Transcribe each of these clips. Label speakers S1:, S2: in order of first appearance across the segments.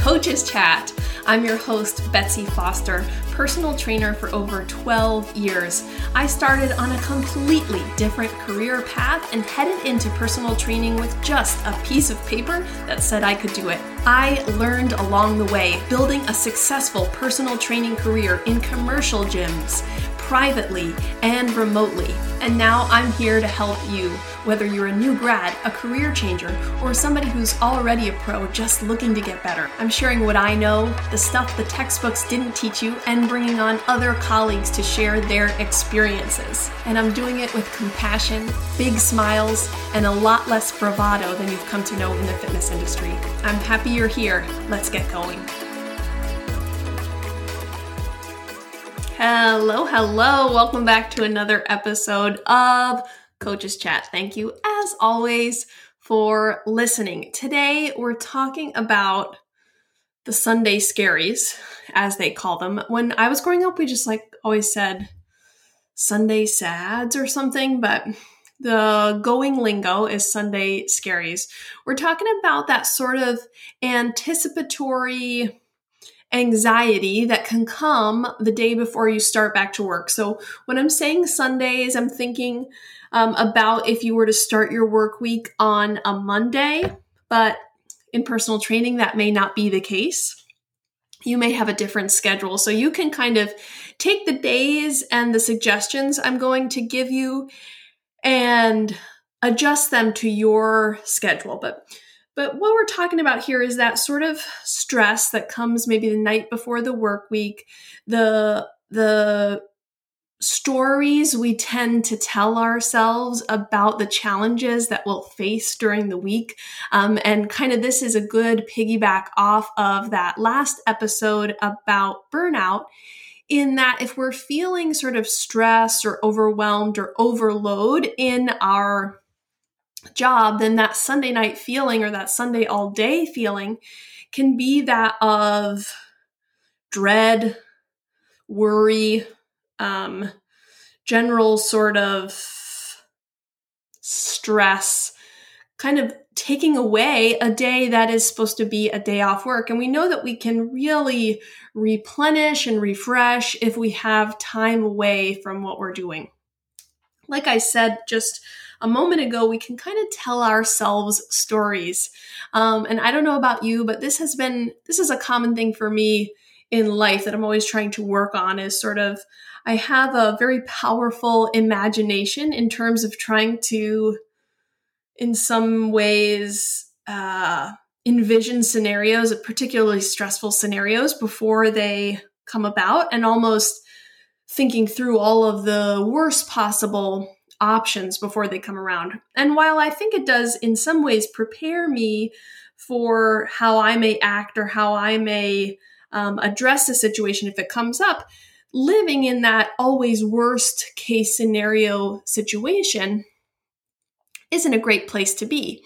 S1: Coaches Chat. I'm your host, Betsy Foster, personal trainer for over 12 years. I started on a completely different career path and headed into personal training with just a piece of paper that said I could do it. I learned along the way building a successful personal training career in commercial gyms privately and remotely. And now I'm here to help you, whether you're a new grad, a career changer, or somebody who's already a pro just looking to get better. I'm sharing what I know, the stuff the textbooks didn't teach you, and bringing on other colleagues to share their experiences. And I'm doing it with compassion, big smiles, and a lot less bravado than you've come to know in the fitness industry. I'm happy you're here. Let's get going. Hello, hello. Welcome back to another episode of Coaches Chat. Thank you, as always, for listening. Today, we're talking about the Sunday scaries, as they call them. When I was growing up, we just like always said Sunday sads or something, but the going lingo is Sunday scaries. We're talking about that sort of anticipatory anxiety that can come the day before you start back to work. So when I'm saying Sundays, I'm thinking um, about if you were to start your work week on a Monday, but in personal training, that may not be the case. You may have a different schedule. So you can kind of take the days and the suggestions I'm going to give you and adjust them to your schedule. But but what we're talking about here is that sort of stress that comes maybe the night before the work week, the the stories we tend to tell ourselves about the challenges that we'll face during the week. Um, and kind of this is a good piggyback off of that last episode about burnout. In that, if we're feeling sort of stressed or overwhelmed or overload in our job, then that Sunday night feeling or that Sunday all day feeling can be that of dread, worry, um, general sort of stress, kind of taking away a day that is supposed to be a day off work. And we know that we can really replenish and refresh if we have time away from what we're doing. Like I said just a moment ago, we can kind of tell ourselves stories. Um, and I don't know about you, but this has been, this is a common thing for me in life that I'm always trying to work on is sort of, I have a very powerful imagination in terms of trying to, in some ways, uh, envision scenarios, particularly stressful scenarios, before they come about, and almost thinking through all of the worst possible options before they come around. And while I think it does in some ways prepare me for how I may act or how I may um, address a situation if it comes up, living in that always worst case scenario situation isn't a great place to be.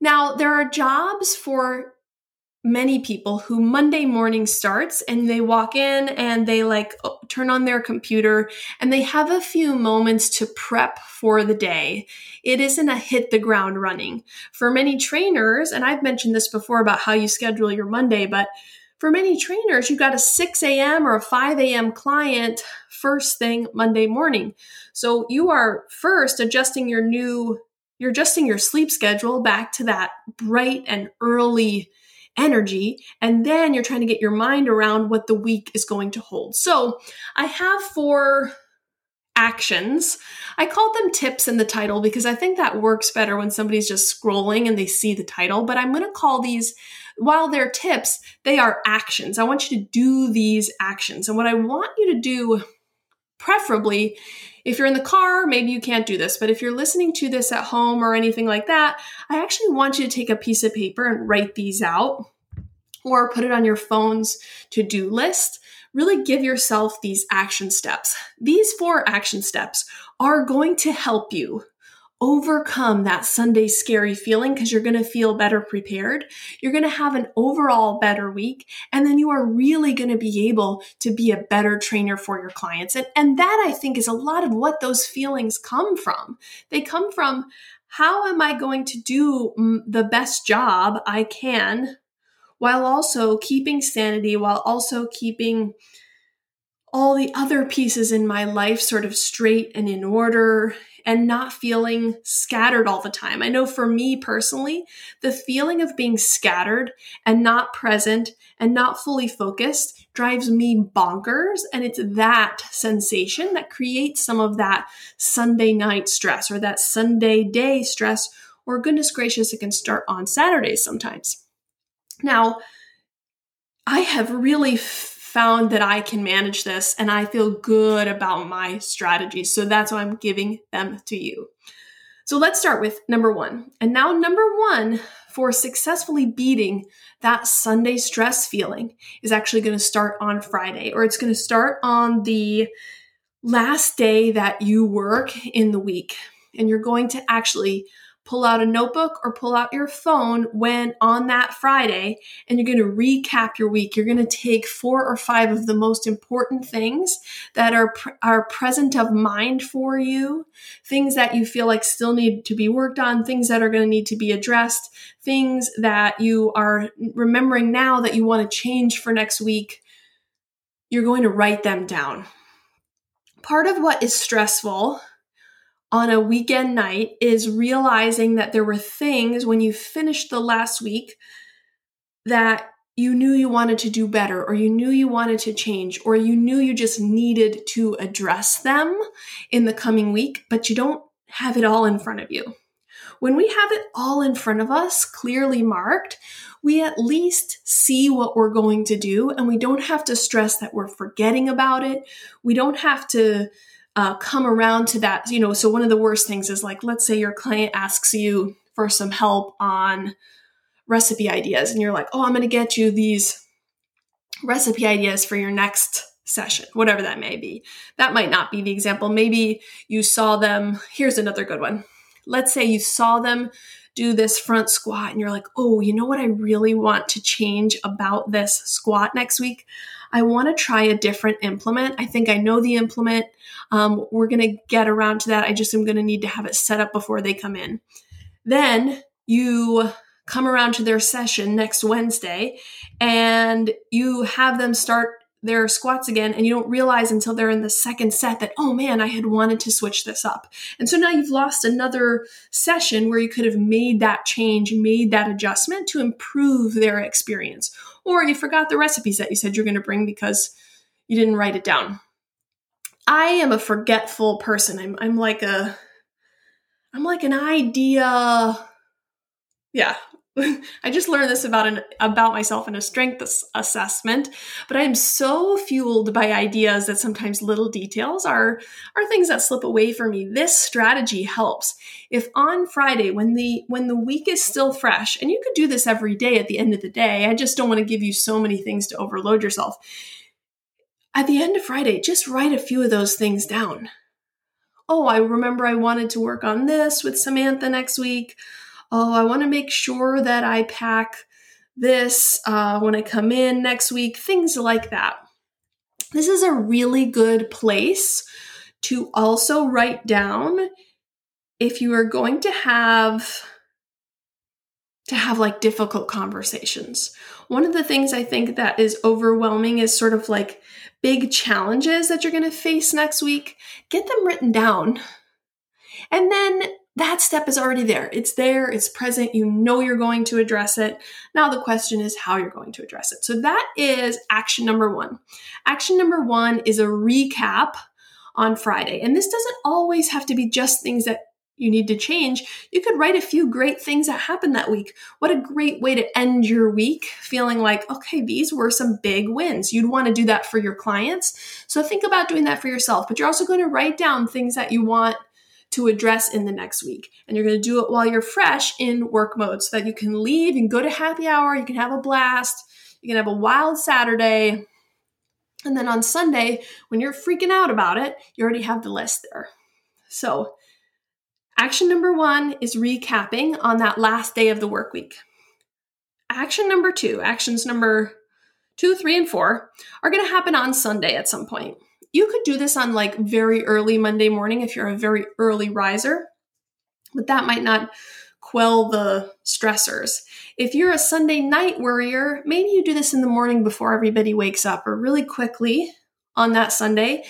S1: Now, there are jobs for many people who Monday morning starts and they walk in and they like turn on their computer and they have a few moments to prep for the day. It isn't a hit the ground running. For many trainers, and I've mentioned this before about how you schedule your Monday, but for many trainers, you've got a 6 a.m. or a 5 a.m. client first thing Monday morning. So you are first adjusting your new, you're adjusting your sleep schedule back to that bright and early energy. And then you're trying to get your mind around what the week is going to hold. So I have four actions. I called them tips in the title because I think that works better when somebody's just scrolling and they see the title. But I'm going to call these, while they're tips, they are actions. I want you to do these actions. And what I want you to do, preferably, if you're in the car, maybe you can't do this, but if you're listening to this at home or anything like that, I actually want you to take a piece of paper and write these out or put it on your phone's to do list. Really give yourself these action steps. These four action steps are going to help you overcome that Sunday scary feeling because you're going to feel better prepared. You're going to have an overall better week. And then you are really going to be able to be a better trainer for your clients. And, and that I think is a lot of what those feelings come from. They come from how am I going to do mm, the best job I can while also keeping sanity, while also keeping all the other pieces in my life sort of straight and in order and not feeling scattered all the time. I know for me personally, the feeling of being scattered and not present and not fully focused drives me bonkers. And it's that sensation that creates some of that Sunday night stress or that Sunday day stress, or goodness gracious, it can start on Saturdays sometimes. Now, I have really found that I can manage this and I feel good about my strategies. So that's why I'm giving them to you. So let's start with number one. And now, number one for successfully beating that Sunday stress feeling is actually going to start on Friday, or it's going to start on the last day that you work in the week. And you're going to actually pull out a notebook or pull out your phone when on that Friday and you're going to recap your week. You're going to take four or five of the most important things that are are present of mind for you, things that you feel like still need to be worked on, things that are going to need to be addressed, things that you are remembering now that you want to change for next week. You're going to write them down. Part of what is stressful on a weekend night is realizing that there were things when you finished the last week that you knew you wanted to do better, or you knew you wanted to change, or you knew you just needed to address them in the coming week, but you don't have it all in front of you. When we have it all in front of us, clearly marked, we at least see what we're going to do, and we don't have to stress that we're forgetting about it. We don't have to uh, come around to that. You know, so one of the worst things is like, let's say your client asks you for some help on recipe ideas, and you're like, oh, I'm going to get you these recipe ideas for your next session, whatever that may be. That might not be the example. Maybe you saw them. Here's another good one. Let's say you saw them do this front squat and you're like, oh, you know what I really want to change about this squat next week? I want to try a different implement. I think I know the implement. Um, we're going to get around to that. I just am going to need to have it set up before they come in. Then you come around to their session next Wednesday and you have them start their squats again and you don't realize until they're in the second set that oh man i had wanted to switch this up. And so now you've lost another session where you could have made that change made that adjustment to improve their experience. Or you forgot the recipes that you said you're going to bring because you didn't write it down. I am a forgetful person. I'm, I'm like a i'm like an idea yeah I just learned this about an about myself in a strength assessment, but I am so fueled by ideas that sometimes little details are are things that slip away from me. This strategy helps. If on Friday when the when the week is still fresh, and you could do this every day at the end of the day, I just don't want to give you so many things to overload yourself. At the end of Friday, just write a few of those things down. Oh, I remember I wanted to work on this with Samantha next week oh, I want to make sure that I pack this uh, when I come in next week, things like that. This is a really good place to also write down if you are going to have to have like difficult conversations. One of the things I think that is overwhelming is sort of like big challenges that you're going to face next week. Get them written down. And then that step is already there. It's there, it's present, you know you're going to address it. Now the question is how you're going to address it. So that is action number one. Action number one is a recap on Friday. And this doesn't always have to be just things that you need to change. You could write a few great things that happened that week. What a great way to end your week feeling like, okay, these were some big wins. You'd want to do that for your clients. So think about doing that for yourself, but you're also going to write down things that you want to address in the next week. And you're going to do it while you're fresh in work mode so that you can leave and go to happy hour, you can have a blast, you can have a wild Saturday. And then on Sunday, when you're freaking out about it, you already have the list there. So, action number one is recapping on that last day of the work week. Action number two, actions number two, three, and four are going to happen on Sunday at some point. You could do this on like very early Monday morning if you're a very early riser, but that might not quell the stressors. If you're a Sunday night worrier, maybe you do this in the morning before everybody wakes up or really quickly on that Sunday.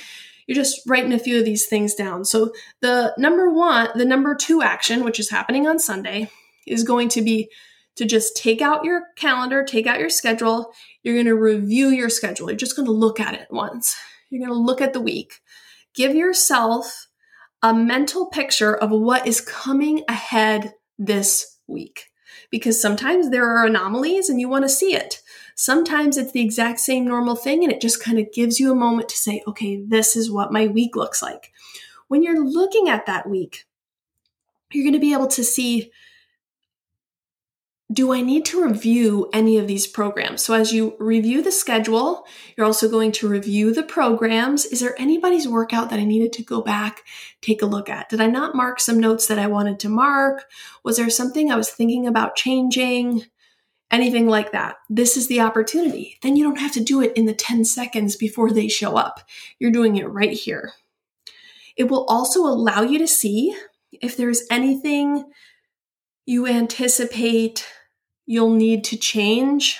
S1: You're just writing a few of these things down. So the number one, the number two action, which is happening on Sunday, is going to be to just take out your calendar, take out your schedule. You're going to review your schedule. You're just going to look at it once. You're going to look at the week. Give yourself a mental picture of what is coming ahead this week. Because sometimes there are anomalies and you want to see it. Sometimes it's the exact same normal thing and it just kind of gives you a moment to say, okay, this is what my week looks like. When you're looking at that week, you're going to be able to see do I need to review any of these programs? So, as you review the schedule, you're also going to review the programs. Is there anybody's workout that I needed to go back, take a look at? Did I not mark some notes that I wanted to mark? Was there something I was thinking about changing? Anything like that. This is the opportunity. Then you don't have to do it in the 10 seconds before they show up. You're doing it right here. It will also allow you to see if there's anything you anticipate you'll need to change.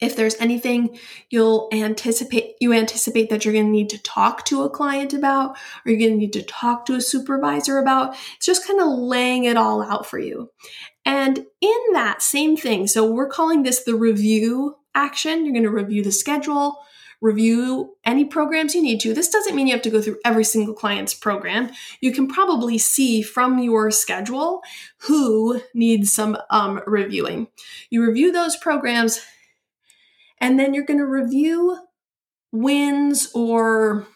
S1: If there's anything you'll anticipate you anticipate that you're going to need to talk to a client about or you're going to need to talk to a supervisor about it's just kind of laying it all out for you. And in that same thing so we're calling this the review action. You're going to review the schedule review any programs you need to. This doesn't mean you have to go through every single client's program. You can probably see from your schedule who needs some um, reviewing. You review those programs, and then you're going to review wins or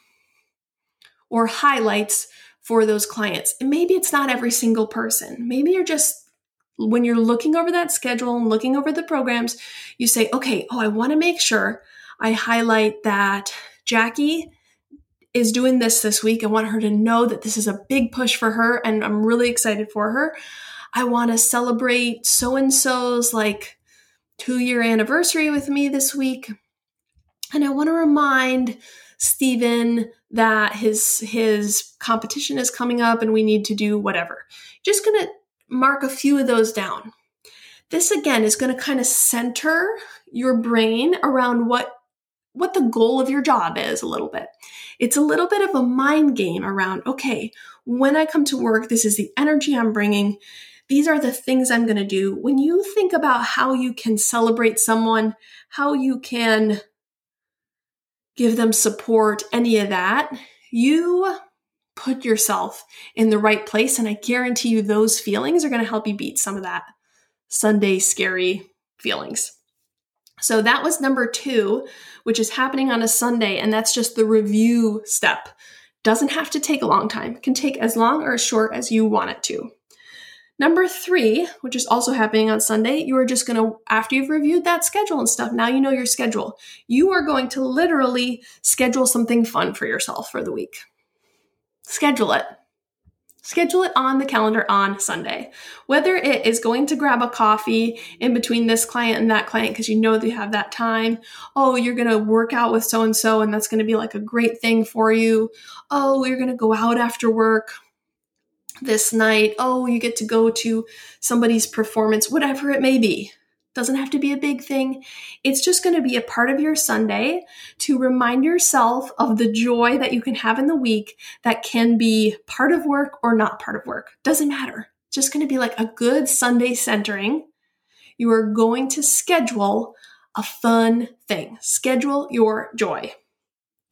S1: or highlights for those clients. And maybe it's not every single person. Maybe you're just when you're looking over that schedule and looking over the programs, you say, okay, oh, I want to make sure I highlight that Jackie is doing this this week. I want her to know that this is a big push for her and I'm really excited for her. I want to celebrate so and so's like two year anniversary with me this week. And I want to remind Stephen that his his competition is coming up and we need to do whatever. Just going to mark a few of those down. This again is going to kind of center your brain around what what the goal of your job is a little bit. It's a little bit of a mind game around, okay, when I come to work, this is the energy I'm bringing. These are the things I'm going to do. When you think about how you can celebrate someone, how you can give them support, any of that, you put yourself in the right place. And I guarantee you those feelings are going to help you beat some of that Sunday scary feelings. So that was number two, which is happening on a Sunday, and that's just the review step. Doesn't have to take a long time, can take as long or as short as you want it to. Number three, which is also happening on Sunday, you are just gonna, after you've reviewed that schedule and stuff, now you know your schedule, you are going to literally schedule something fun for yourself for the week. Schedule it. Schedule it on the calendar on Sunday. Whether it is going to grab a coffee in between this client and that client because you know they have that time. Oh, you're going to work out with so and so and that's going to be like a great thing for you. Oh, you're going to go out after work this night. Oh, you get to go to somebody's performance, whatever it may be. Doesn't have to be a big thing. It's just going to be a part of your Sunday to remind yourself of the joy that you can have in the week that can be part of work or not part of work. Doesn't matter. Just going to be like a good Sunday centering. You are going to schedule a fun thing. Schedule your joy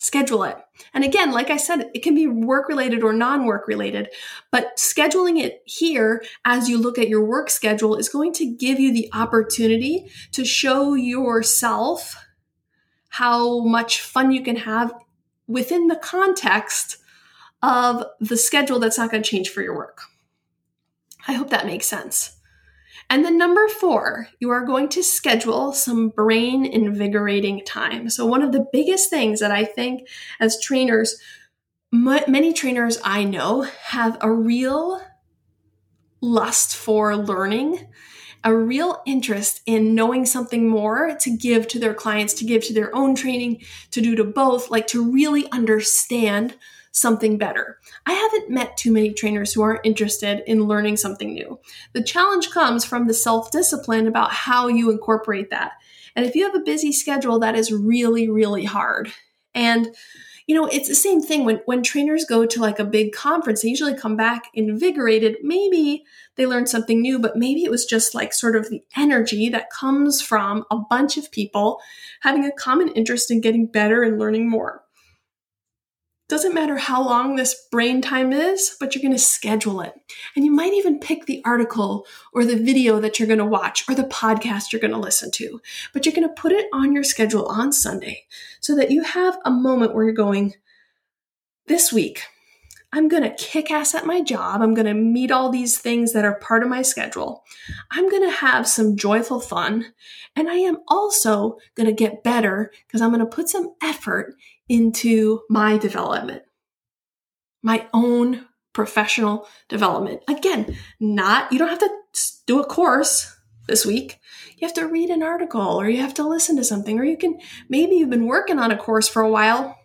S1: schedule it. And again, like I said, it can be work related or non work related, but scheduling it here as you look at your work schedule is going to give you the opportunity to show yourself how much fun you can have within the context of the schedule that's not going to change for your work. I hope that makes sense. And then number four, you are going to schedule some brain invigorating time. So, one of the biggest things that I think as trainers, many trainers I know have a real lust for learning, a real interest in knowing something more to give to their clients, to give to their own training, to do to both, like to really understand something better. I haven't met too many trainers who aren't interested in learning something new. The challenge comes from the self discipline about how you incorporate that. And if you have a busy schedule, that is really, really hard. And you know, it's the same thing when when trainers go to like a big conference, they usually come back invigorated. Maybe they learned something new, but maybe it was just like sort of the energy that comes from a bunch of people having a common interest in getting better and learning more. Doesn't matter how long this brain time is, but you're going to schedule it. And you might even pick the article or the video that you're going to watch or the podcast you're going to listen to. But you're going to put it on your schedule on Sunday so that you have a moment where you're going, this week, I'm going to kick ass at my job. I'm going to meet all these things that are part of my schedule. I'm going to have some joyful fun. And I am also going to get better because I'm going to put some effort into my development, my own professional development. Again, not, you don't have to do a course this week. You have to read an article or you have to listen to something, or you can, maybe you've been working on a course for a while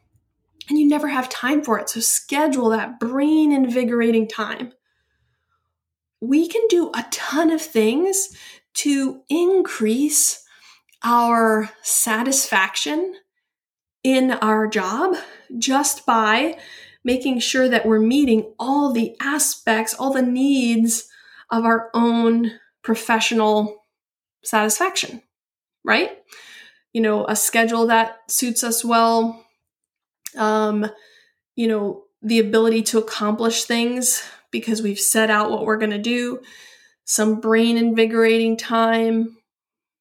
S1: and you never have time for it. So schedule that brain invigorating time. We can do a ton of things to increase our satisfaction in our job just by making sure that we're meeting all the aspects, all the needs of our own professional satisfaction, right? You know, a schedule that suits us well, um, you know, the ability to accomplish things because we've set out what we're going to do, some brain invigorating time,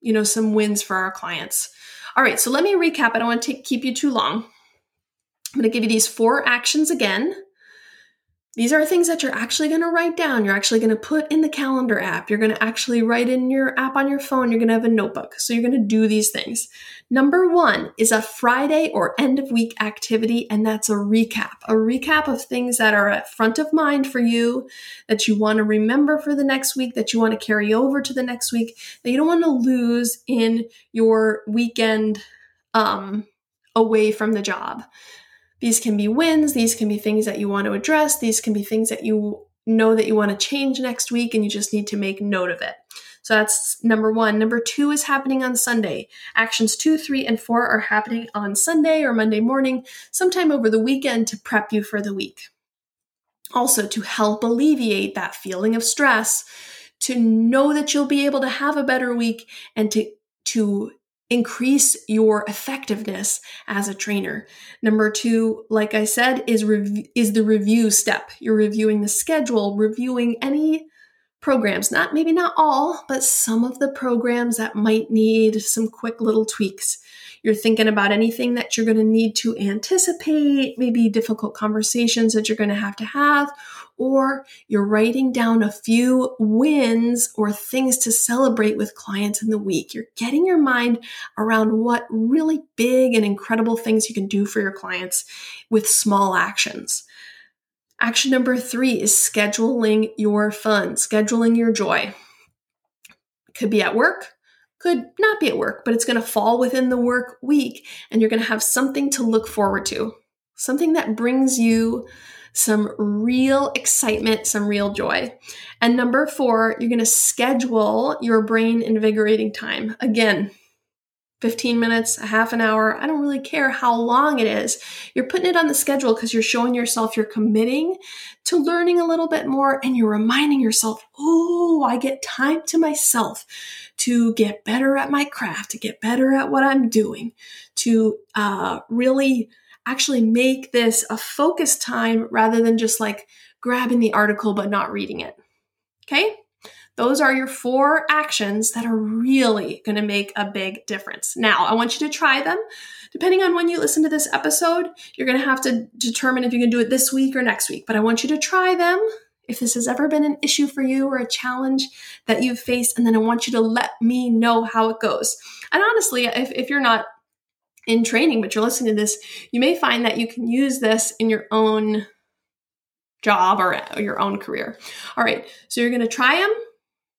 S1: you know, some wins for our clients. All right, so let me recap. I don't want to take, keep you too long. I'm going to give you these four actions again. These are things that you're actually going to write down. You're actually going to put in the calendar app. You're going to actually write in your app on your phone. You're going to have a notebook. So you're going to do these things. Number one is a Friday or end of week activity, and that's a recap. A recap of things that are at front of mind for you, that you want to remember for the next week, that you want to carry over to the next week, that you don't want to lose in your weekend um, away from the job. These can be wins, these can be things that you want to address, these can be things that you know that you want to change next week and you just need to make note of it. So that's number one. Number two is happening on Sunday. Actions two, three, and four are happening on Sunday or Monday morning, sometime over the weekend to prep you for the week. Also, to help alleviate that feeling of stress, to know that you'll be able to have a better week and to, to increase your effectiveness as a trainer. Number 2, like I said, is rev- is the review step. You're reviewing the schedule, reviewing any programs, not maybe not all, but some of the programs that might need some quick little tweaks. You're thinking about anything that you're going to need to anticipate, maybe difficult conversations that you're going to have to have, or you're writing down a few wins or things to celebrate with clients in the week. You're getting your mind around what really big and incredible things you can do for your clients with small actions. Action number three is scheduling your fun, scheduling your joy. Could be at work, could not be at work, but it's going to fall within the work week and you're going to have something to look forward to, something that brings you some real excitement, some real joy. And number four, you're going to schedule your brain invigorating time. Again, 15 minutes, a half an hour. I don't really care how long it is. You're putting it on the schedule because you're showing yourself you're committing to learning a little bit more and you're reminding yourself, oh, I get time to myself to get better at my craft, to get better at what I'm doing, to uh, really actually make this a focus time rather than just like grabbing the article but not reading it. Okay? Those are your four actions that are really going to make a big difference. Now, I want you to try them. Depending on when you listen to this episode, you're going to have to determine if you can do it this week or next week. But I want you to try them if this has ever been an issue for you or a challenge that you've faced, and then I want you to let me know how it goes. And honestly, if, if you're not in training, but you're listening to this, you may find that you can use this in your own job or your own career. All right, so you're going to try them.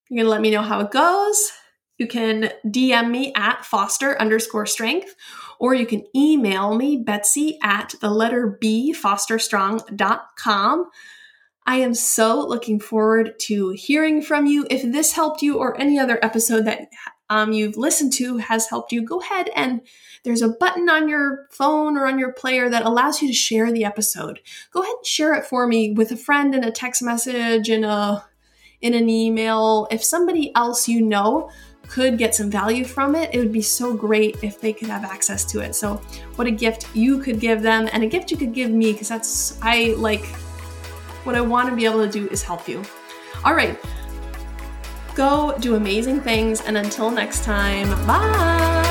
S1: You're going to let me know how it goes. You can DM me at foster underscore strength, or you can email me, Betsy at the letter B fosterstrong.com. I am so looking forward to hearing from you. If this helped you or any other episode that um, you've listened to has helped you, go ahead and there's a button on your phone or on your player that allows you to share the episode. Go ahead and share it for me with a friend in a text message in a in an email. If somebody else you know could get some value from it, it would be so great if they could have access to it. So, what a gift you could give them and a gift you could give me because that's I like what I want to be able to do is help you. All right. Go do amazing things and until next time, bye.